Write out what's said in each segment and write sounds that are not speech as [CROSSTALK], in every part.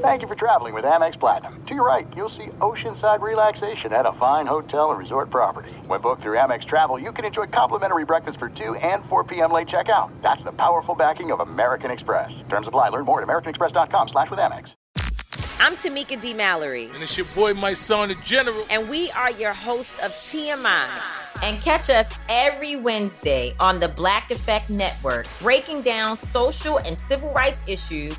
Thank you for traveling with Amex Platinum. To your right, you'll see oceanside relaxation at a fine hotel and resort property. When booked through Amex Travel, you can enjoy complimentary breakfast for 2 and 4 p.m. late checkout. That's the powerful backing of American Express. Terms apply. Learn more at americanexpress.com slash with Amex. I'm Tamika D. Mallory. And it's your boy, Mysonne, the General. And we are your hosts of TMI. And catch us every Wednesday on the Black Effect Network, breaking down social and civil rights issues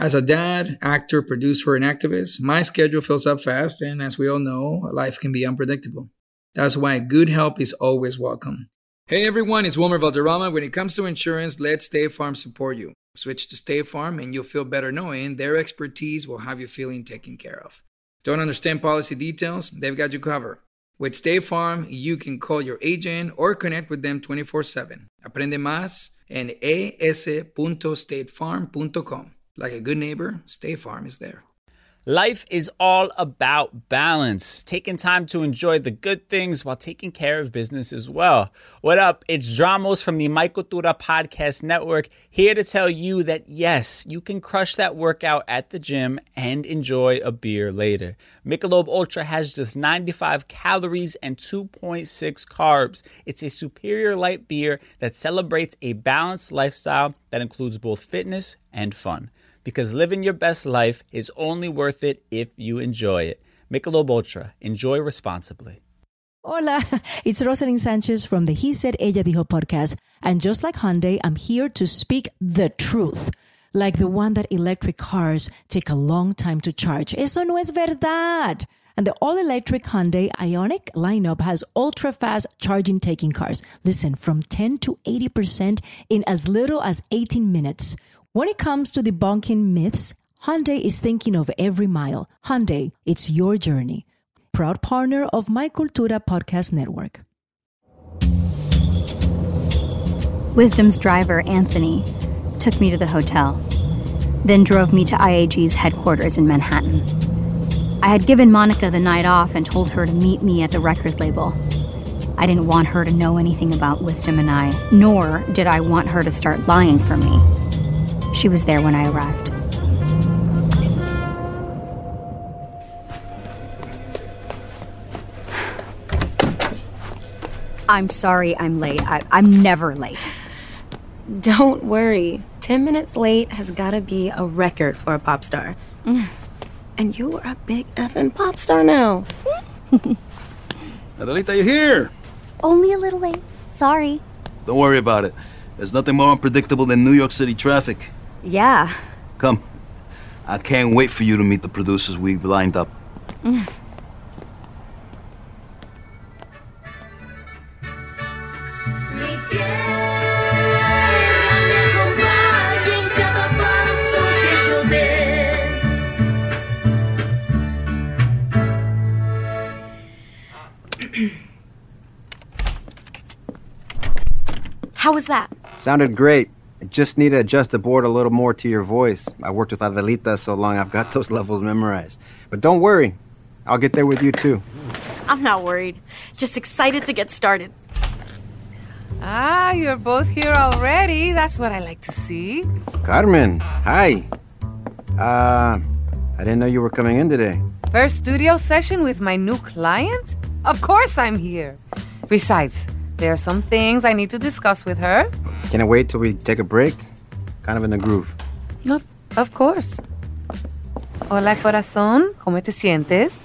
As a dad, actor, producer, and activist, my schedule fills up fast, and as we all know, life can be unpredictable. That's why good help is always welcome. Hey everyone, it's Wilmer Valderrama. When it comes to insurance, let State Farm support you. Switch to State Farm, and you'll feel better knowing their expertise will have you feeling taken care of. Don't understand policy details? They've got you covered. With State Farm, you can call your agent or connect with them 24 7. Aprende más en es.statefarm.com. Like a good neighbor, State Farm is there. Life is all about balance, taking time to enjoy the good things while taking care of business as well. What up? It's Dramos from the My Cultura Podcast Network here to tell you that yes, you can crush that workout at the gym and enjoy a beer later. Michelob Ultra has just 95 calories and 2.6 carbs. It's a superior light beer that celebrates a balanced lifestyle that includes both fitness and fun because living your best life is only worth it if you enjoy it. Michelob Ultra. Enjoy responsibly. Hola, it's Roselyn Sanchez from the He Said Ella Dijo podcast. And just like Hyundai, I'm here to speak the truth. Like the one that electric cars take a long time to charge. Eso no es verdad. And the all electric Hyundai Ioniq lineup has ultra fast charging taking cars. Listen, from 10 to 80% in as little as 18 minutes. When it comes to debunking myths, Hyundai is thinking of every mile. Hyundai, it's your journey. Proud partner of My Cultura Podcast Network. Wisdom's driver, Anthony, took me to the hotel, then drove me to IAG's headquarters in Manhattan. I had given Monica the night off and told her to meet me at the record label. I didn't want her to know anything about Wisdom and I, nor did I want her to start lying for me. She was there when I arrived. [SIGHS] I'm sorry I'm late. I, I'm never late. Don't worry. 10 minutes late has gotta be a record for a pop star. [SIGHS] and you're a big effing pop star now. [LAUGHS] Adelita, you're here? Only a little late. Sorry. Don't worry about it. There's nothing more unpredictable than New York City traffic. Yeah. Come. I can't wait for you to meet the producers we've lined up. How was that? Sounded great. I just need to adjust the board a little more to your voice. I worked with Adelita so long, I've got [LAUGHS] those levels memorized. But don't worry, I'll get there with you too. I'm not worried. Just excited to get started. Ah, you're both here already. That's what I like to see. Carmen, hi. Uh, I didn't know you were coming in today. First studio session with my new client? Of course I'm here. Besides, there are some things I need to discuss with her. Can I wait till we take a break? Kind of in the groove. Of, of course. Hola, corazón. ¿Cómo te sientes?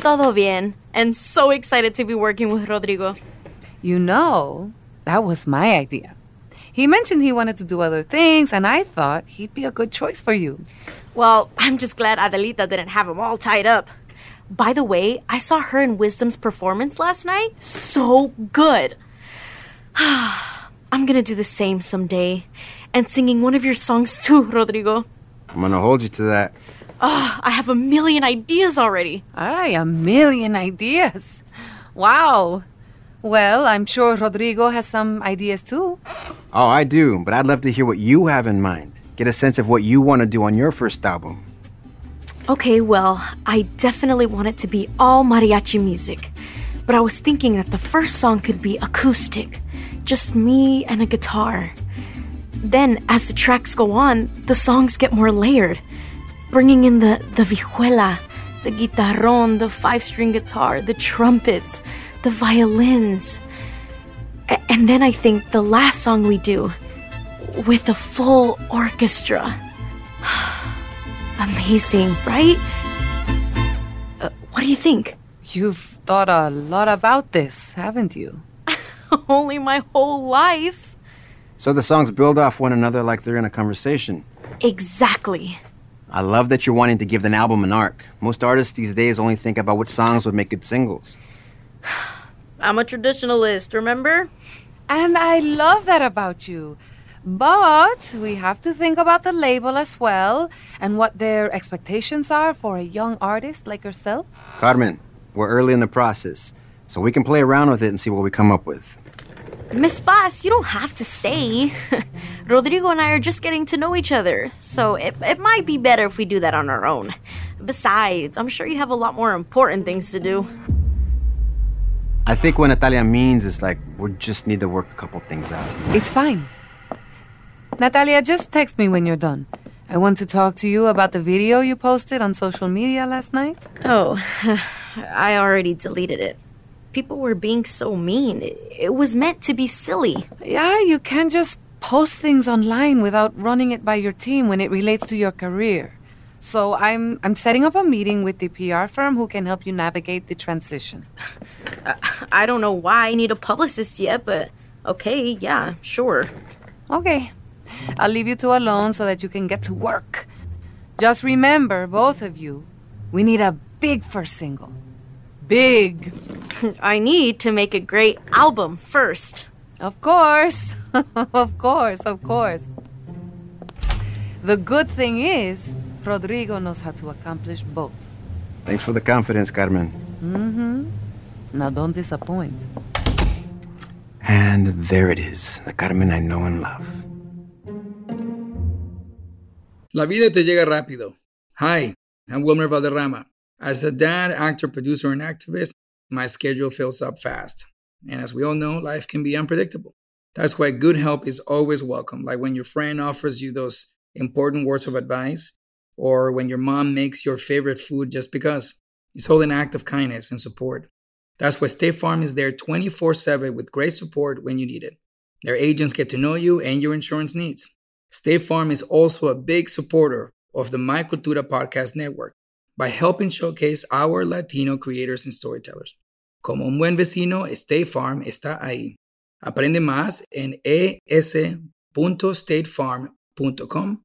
Todo bien. And so excited to be working with Rodrigo. You know, that was my idea. He mentioned he wanted to do other things, and I thought he'd be a good choice for you. Well, I'm just glad Adelita didn't have him all tied up. By the way, I saw her in Wisdom's performance last night. So good. [SIGHS] I'm gonna do the same someday. And singing one of your songs too, [LAUGHS] Rodrigo. I'm gonna hold you to that. Oh, I have a million ideas already. Ay, a million ideas. Wow. Well, I'm sure Rodrigo has some ideas too. Oh, I do, but I'd love to hear what you have in mind. Get a sense of what you want to do on your first album. Okay, well, I definitely want it to be all mariachi music. But I was thinking that the first song could be acoustic, just me and a guitar. Then, as the tracks go on, the songs get more layered, bringing in the, the vihuela, the guitarron, the five string guitar, the trumpets, the violins. A- and then I think the last song we do, with a full orchestra. Amazing, right? Uh, what do you think? You've thought a lot about this, haven't you? [LAUGHS] Only my whole life. So the songs build off one another like they're in a conversation. Exactly. I love that you're wanting to give an album an arc. Most artists these days only think about which songs would make good singles. [SIGHS] I'm a traditionalist, remember? And I love that about you. But we have to think about the label as well and what their expectations are for a young artist like yourself. Carmen, we're early in the process, so we can play around with it and see what we come up with. Miss Paz, you don't have to stay. [LAUGHS] Rodrigo and I are just getting to know each other, so it, it might be better if we do that on our own. Besides, I'm sure you have a lot more important things to do. I think what Natalia means is like we just need to work a couple things out. It's fine. Natalia, just text me when you're done. I want to talk to you about the video you posted on social media last night. Oh, [SIGHS] I already deleted it. People were being so mean. It, was meant to be silly. Yeah, you can't just post things online without running it by your team when it relates to your career. So I'm I'm setting up a meeting with the PR firm who can help you navigate the transition. [SIGHS] I don't know why I need a publicist yet, but okay, yeah, sure. Okay. I'll leave you two alone so that you can get to work. Just remember, both of you, we need a big first single. Big. [LAUGHS] I need to make a great album first. Of course. [LAUGHS] of course, of course. The good thing is, Rodrigo knows how to accomplish both. Thanks for the confidence, Carmen. Mm-hmm. Now don't disappoint. And there it is, the Carmen I know and love. La vida te llega rápido. Hi, I'm Wilmer Valderrama. As a dad, actor, producer, and activist, my schedule fills up fast. And as we all know, life can be unpredictable. That's why good help is always welcome, like when your friend offers you those important words of advice, or when your mom makes your favorite food just because. It's all an act of kindness and support. That's why State Farm is there 24 7 with great support when you need it. Their agents get to know you and your insurance needs. State Farm is also a big supporter of the My Cultura Podcast Network by helping showcase our Latino creators and storytellers. Como un buen vecino, State Farm está ahí. Aprende más en es.statefarm.com.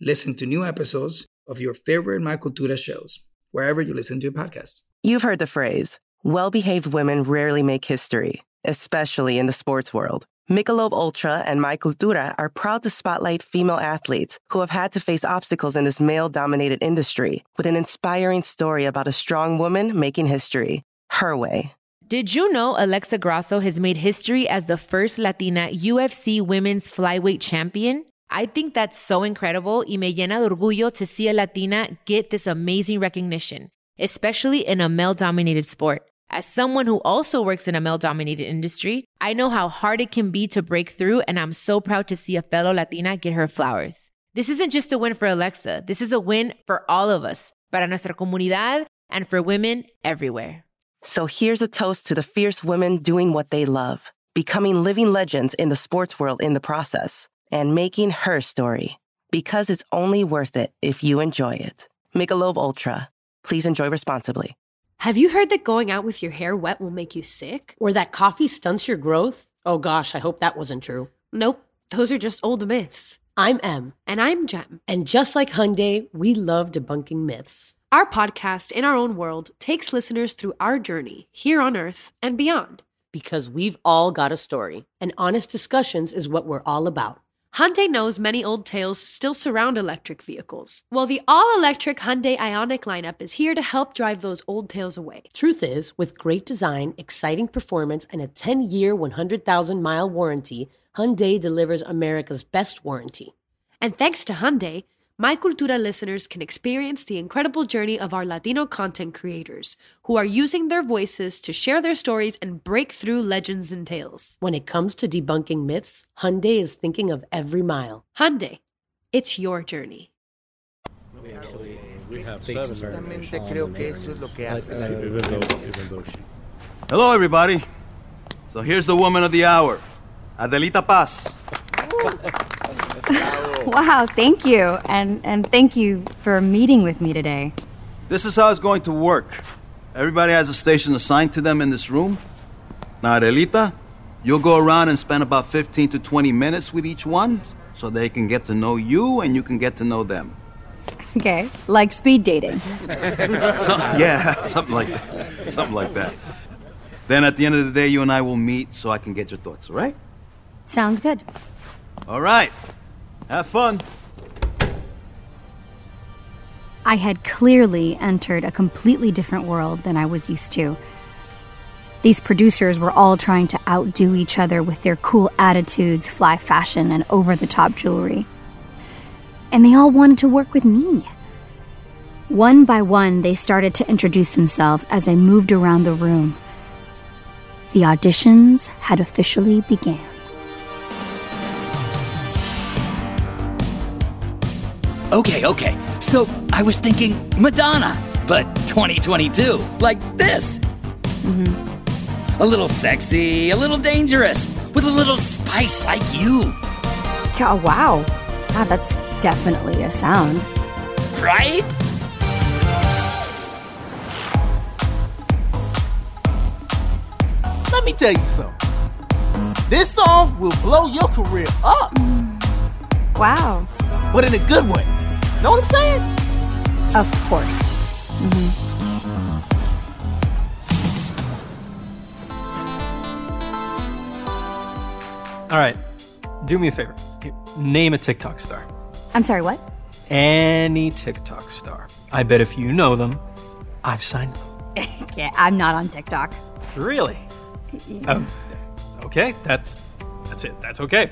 Listen to new episodes of your favorite My Cultura shows, wherever you listen to your podcasts. You've heard the phrase, well behaved women rarely make history, especially in the sports world. Michelob Ultra and My Cultura are proud to spotlight female athletes who have had to face obstacles in this male dominated industry with an inspiring story about a strong woman making history her way. Did you know Alexa Grasso has made history as the first Latina UFC women's flyweight champion? I think that's so incredible y me llena de orgullo to see a Latina get this amazing recognition, especially in a male dominated sport. As someone who also works in a male dominated industry, I know how hard it can be to break through, and I'm so proud to see a fellow Latina get her flowers. This isn't just a win for Alexa, this is a win for all of us, para nuestra comunidad, and for women everywhere. So here's a toast to the fierce women doing what they love, becoming living legends in the sports world in the process, and making her story. Because it's only worth it if you enjoy it. Michelob Ultra. Please enjoy responsibly. Have you heard that going out with your hair wet will make you sick? Or that coffee stunts your growth? Oh gosh, I hope that wasn't true. Nope, those are just old myths. I'm Em. And I'm Jem. And just like Hyundai, we love debunking myths. Our podcast, In Our Own World, takes listeners through our journey here on Earth and beyond. Because we've all got a story, and honest discussions is what we're all about. Hyundai knows many old tales still surround electric vehicles. Well, the all electric Hyundai Ioniq lineup is here to help drive those old tales away. Truth is, with great design, exciting performance, and a 10 year, 100,000 mile warranty, Hyundai delivers America's best warranty. And thanks to Hyundai, My Cultura listeners can experience the incredible journey of our Latino content creators who are using their voices to share their stories and break through legends and tales. When it comes to debunking myths, Hyundai is thinking of every mile. Hyundai, it's your journey. Hello, everybody. So here's the woman of the hour, Adelita Paz. [LAUGHS] [LAUGHS] Wow, thank you. And and thank you for meeting with me today. This is how it's going to work. Everybody has a station assigned to them in this room. Now, Adelita, you'll go around and spend about 15 to 20 minutes with each one so they can get to know you and you can get to know them. Okay, like speed dating. [LAUGHS] So- yeah, [LAUGHS] something like that. Something like that. Then at the end of the day, you and I will meet so I can get your thoughts, all right? Sounds good. All right. Have fun. I had clearly entered a completely different world than I was used to. These producers were all trying to outdo each other with their cool attitudes, fly fashion, and over the top jewelry. And they all wanted to work with me. One by one, they started to introduce themselves as I moved around the room. The auditions had officially begun. Okay, okay. So I was thinking Madonna, but 2022, like this. Mm-hmm. A little sexy, a little dangerous, with a little spice like you. Yeah, wow. God, that's definitely a sound. Right? Let me tell you something. This song will blow your career up. Wow. But in a good way. Know what I'm saying? Of course. All right, do me a favor. Name a TikTok star. I'm sorry, what? Any TikTok star. I bet if you know them, I've signed them. [LAUGHS] yeah, I'm not on TikTok. Really? Um, okay, that's that's it. That's okay.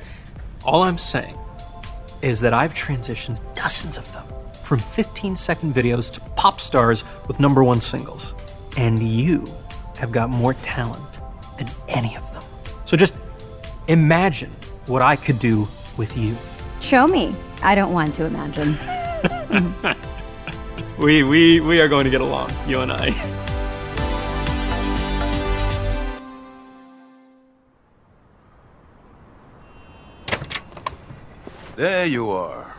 All I'm saying is that I've transitioned dozens of them from 15 second videos to pop stars with number one singles. And you have got more talent than any of them. So just imagine what I could do with you. Show me. I don't want to imagine. [LAUGHS] We we we are going to get along, you and I. [LAUGHS] There you are.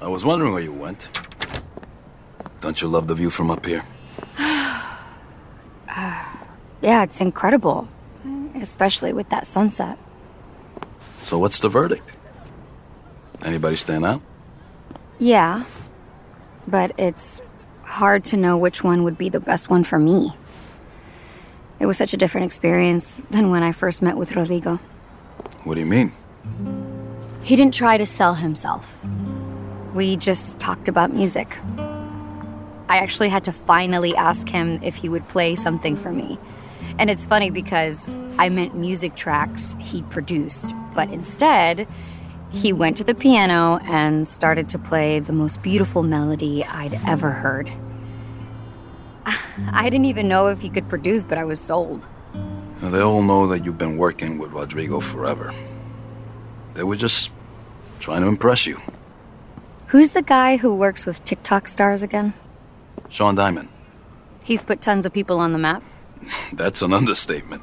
I was wondering where you went. Don't you love the view from up here? [SIGHS] Uh, yeah, it's incredible. Especially with that sunset. So what's the verdict? Anybody stand out? Yeah. But it's hard to know which one would be the best one for me. It was such a different experience than when I first met with Rodrigo. What do you mean? He didn't try to sell himself. We just talked about music. I actually had to finally ask him if he would play something for me. And it's funny because I meant music tracks he'd produced, but instead, he went to the piano and started to play the most beautiful melody I'd ever heard. [SIGHS] I didn't even know if he could produce, but I was sold. Now, they all know that you've been working with Rodrigo forever. They were just trying to impress you. Who's the guy who works with TikTok stars again? Sean Diamond. He's put tons of people on the map. [LAUGHS] That's an understatement.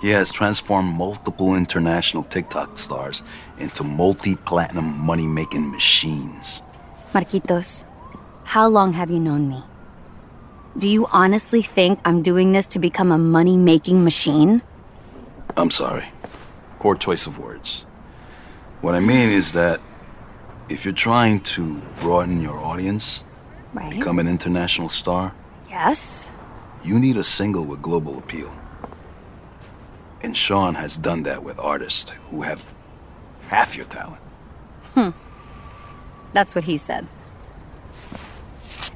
He has transformed multiple international TikTok stars into multi platinum money making machines. Marquitos, how long have you known me? Do you honestly think I'm doing this to become a money making machine? I'm sorry. Poor choice of words. What I mean is that if you're trying to broaden your audience, Right. become an international star, Yes. you need a single with global appeal. And Sean has done that with artists who have half your talent. Hmm. That's what he said.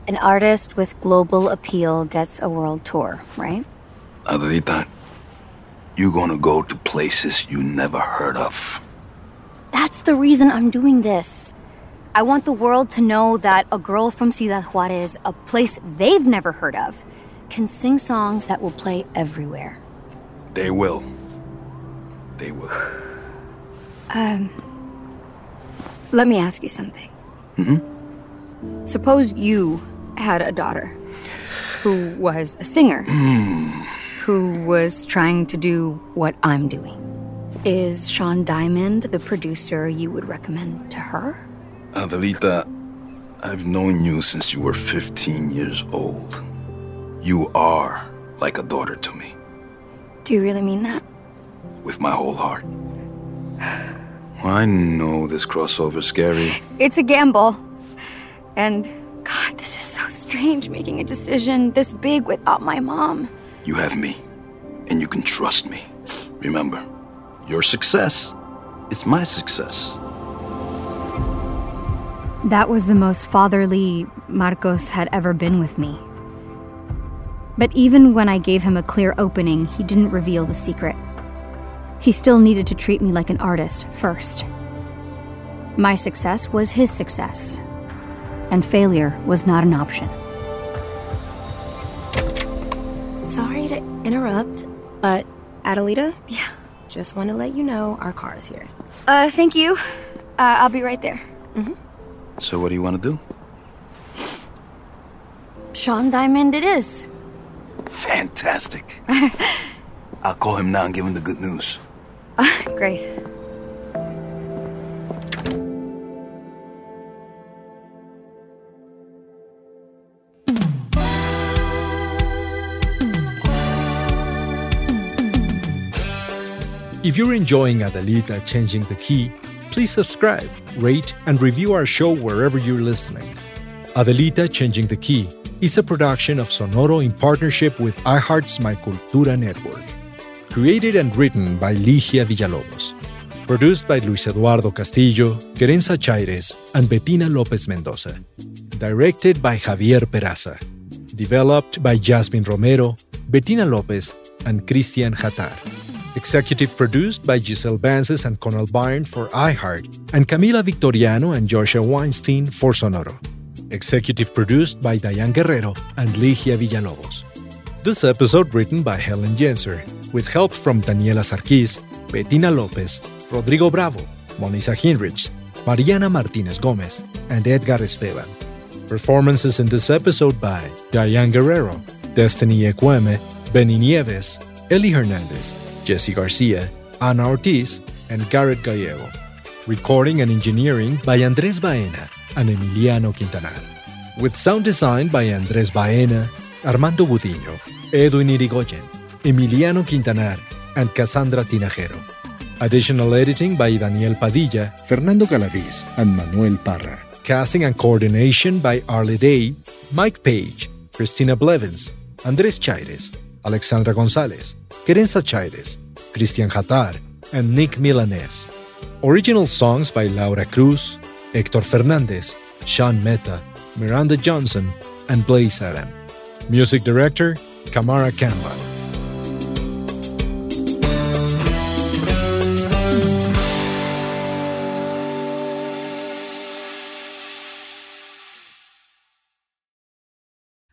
An artist with global appeal gets a world tour, right? Adelita, you're gonna go to places you never heard of. That's the reason I'm doing this. I want the world to know that a girl from Ciudad Juarez, a place they've never heard of, can sing songs that will play everywhere. They will. They will. Um, let me ask you something. Mm-hmm. Suppose you had a daughter who was a singer, who was trying to do what I'm doing. Is Sean Diamond the producer you would recommend to her? Adelita, I've known you since you were 15 years old. You are like a daughter to me, Do you really mean that? with my whole heart. I know this crossover's scary. It's a gamble. And, God, this is so strange making a decision this big without my mom. You have me, and you can trust me. Remember, your success is my success. That was the most fatherly Marcos had ever been with me. But even when I gave him a clear opening, he didn't reveal the secret. He still needed to treat me like an artist first. My success was his success, and failure was not an option. Sorry to interrupt, but Adelita? Yeah. Just want to let you know our car is here. Uh, thank you. Uh, I'll be right there. Mhm. So, what do you want to do? Sean Diamond, it is. Fantastic. [LAUGHS] I'll call him now and give him the good news. [LAUGHS] Great. If you're enjoying Adelita Changing the Key, please subscribe, rate, and review our show wherever you're listening. Adelita Changing the Key is a production of Sonoro in partnership with iHeart's My Cultura network. Created and written by Ligia Villalobos. Produced by Luis Eduardo Castillo, Querenza Chaires, and Bettina Lopez Mendoza. Directed by Javier Peraza. Developed by Jasmine Romero, Bettina Lopez, and Christian Hatar. Executive produced by Giselle Bances and Conal Byrne for iHeart, and Camila Victoriano and Joshua Weinstein for Sonoro. Executive produced by Diane Guerrero and Ligia Villalobos. This episode written by Helen Jenser, with help from Daniela Sarkis, Bettina Lopez, Rodrigo Bravo, Monisa Hinrichs, Mariana Martinez Gomez, and Edgar Esteban. Performances in this episode by Diane Guerrero, Destiny Ekweme, Benny Nieves, Eli Hernandez, Jesse Garcia, Ana Ortiz, and Garrett Gallego. Recording and engineering by Andres Baena and Emiliano Quintanar. With sound design by Andres Baena, Armando Budiño, Edwin Irigoyen, Emiliano Quintanar, and Cassandra Tinajero. Additional editing by Daniel Padilla, Fernando Galaviz, and Manuel Parra. Casting and coordination by Arlie Day, Mike Page, Christina Blevins, Andres Chaires, Alexandra Gonzalez, Querenza Chaires, Christian Hatar, and Nick Milanes. Original songs by Laura Cruz, Hector Fernandez, Sean Meta, Miranda Johnson, and Blaze Adam. Music director, Kamara Kamba.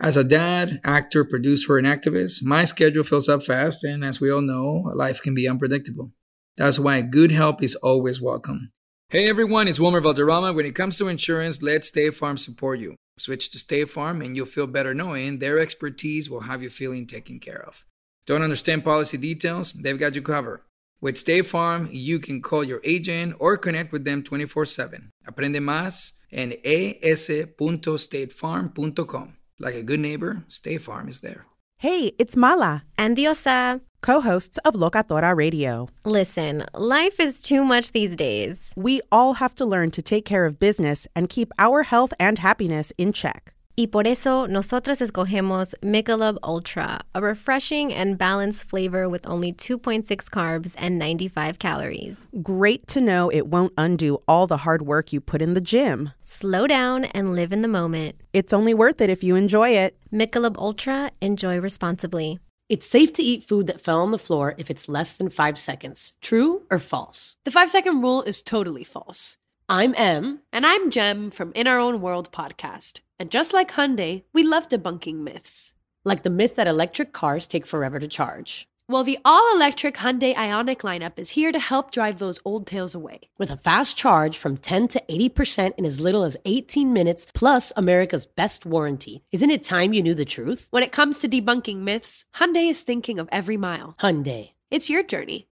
As a dad, actor, producer, and activist, my schedule fills up fast, and as we all know, life can be unpredictable. That's why good help is always welcome. Hey everyone, it's Wilmer Valderrama. When it comes to insurance, let State Farm support you. Switch to State Farm and you'll feel better knowing their expertise will have you feeling taken care of. Don't understand policy details? They've got you covered. With State Farm, you can call your agent or connect with them 24 7. Aprende más en es.statefarm.com. Like a good neighbor, State Farm is there. Hey, it's Mala. And Diosa. Co hosts of Locatora Radio. Listen, life is too much these days. We all have to learn to take care of business and keep our health and happiness in check. Y por eso, nosotras escogemos Michelob Ultra, a refreshing and balanced flavor with only 2.6 carbs and 95 calories. Great to know it won't undo all the hard work you put in the gym. Slow down and live in the moment. It's only worth it if you enjoy it. Michelob Ultra, enjoy responsibly. It's safe to eat food that fell on the floor if it's less than five seconds. True or false? The five second rule is totally false. I'm Em. And I'm Jem from In Our Own World podcast. And just like Hyundai, we love debunking myths. Like the myth that electric cars take forever to charge. Well, the all electric Hyundai Ioniq lineup is here to help drive those old tales away. With a fast charge from 10 to 80% in as little as 18 minutes, plus America's best warranty. Isn't it time you knew the truth? When it comes to debunking myths, Hyundai is thinking of every mile. Hyundai. It's your journey.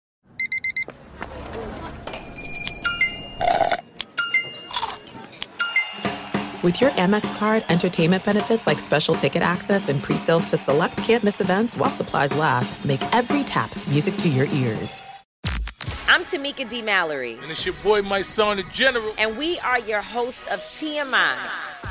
With your Amex card, entertainment benefits like special ticket access and pre-sales to select campus events while supplies last, make every tap music to your ears. I'm Tamika D. Mallory. And it's your boy, Mysonne, the General. And we are your hosts of TMI.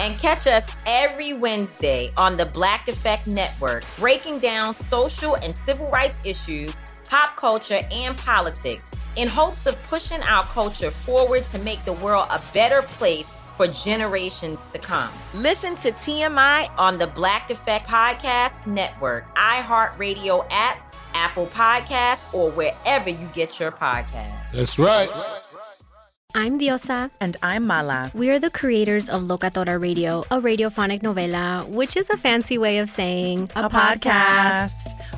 And catch us every Wednesday on the Black Effect Network, breaking down social and civil rights issues, pop culture, and politics in hopes of pushing our culture forward to make the world a better place for generations to come. Listen to TMI on the Black Effect Podcast Network, iHeartRadio app, Apple Podcasts, or wherever you get your podcasts. That's right. I'm Diosa. And I'm Mala. We are the creators of Locatora Radio, a radiophonic novela, which is a fancy way of saying a, a podcast. podcast.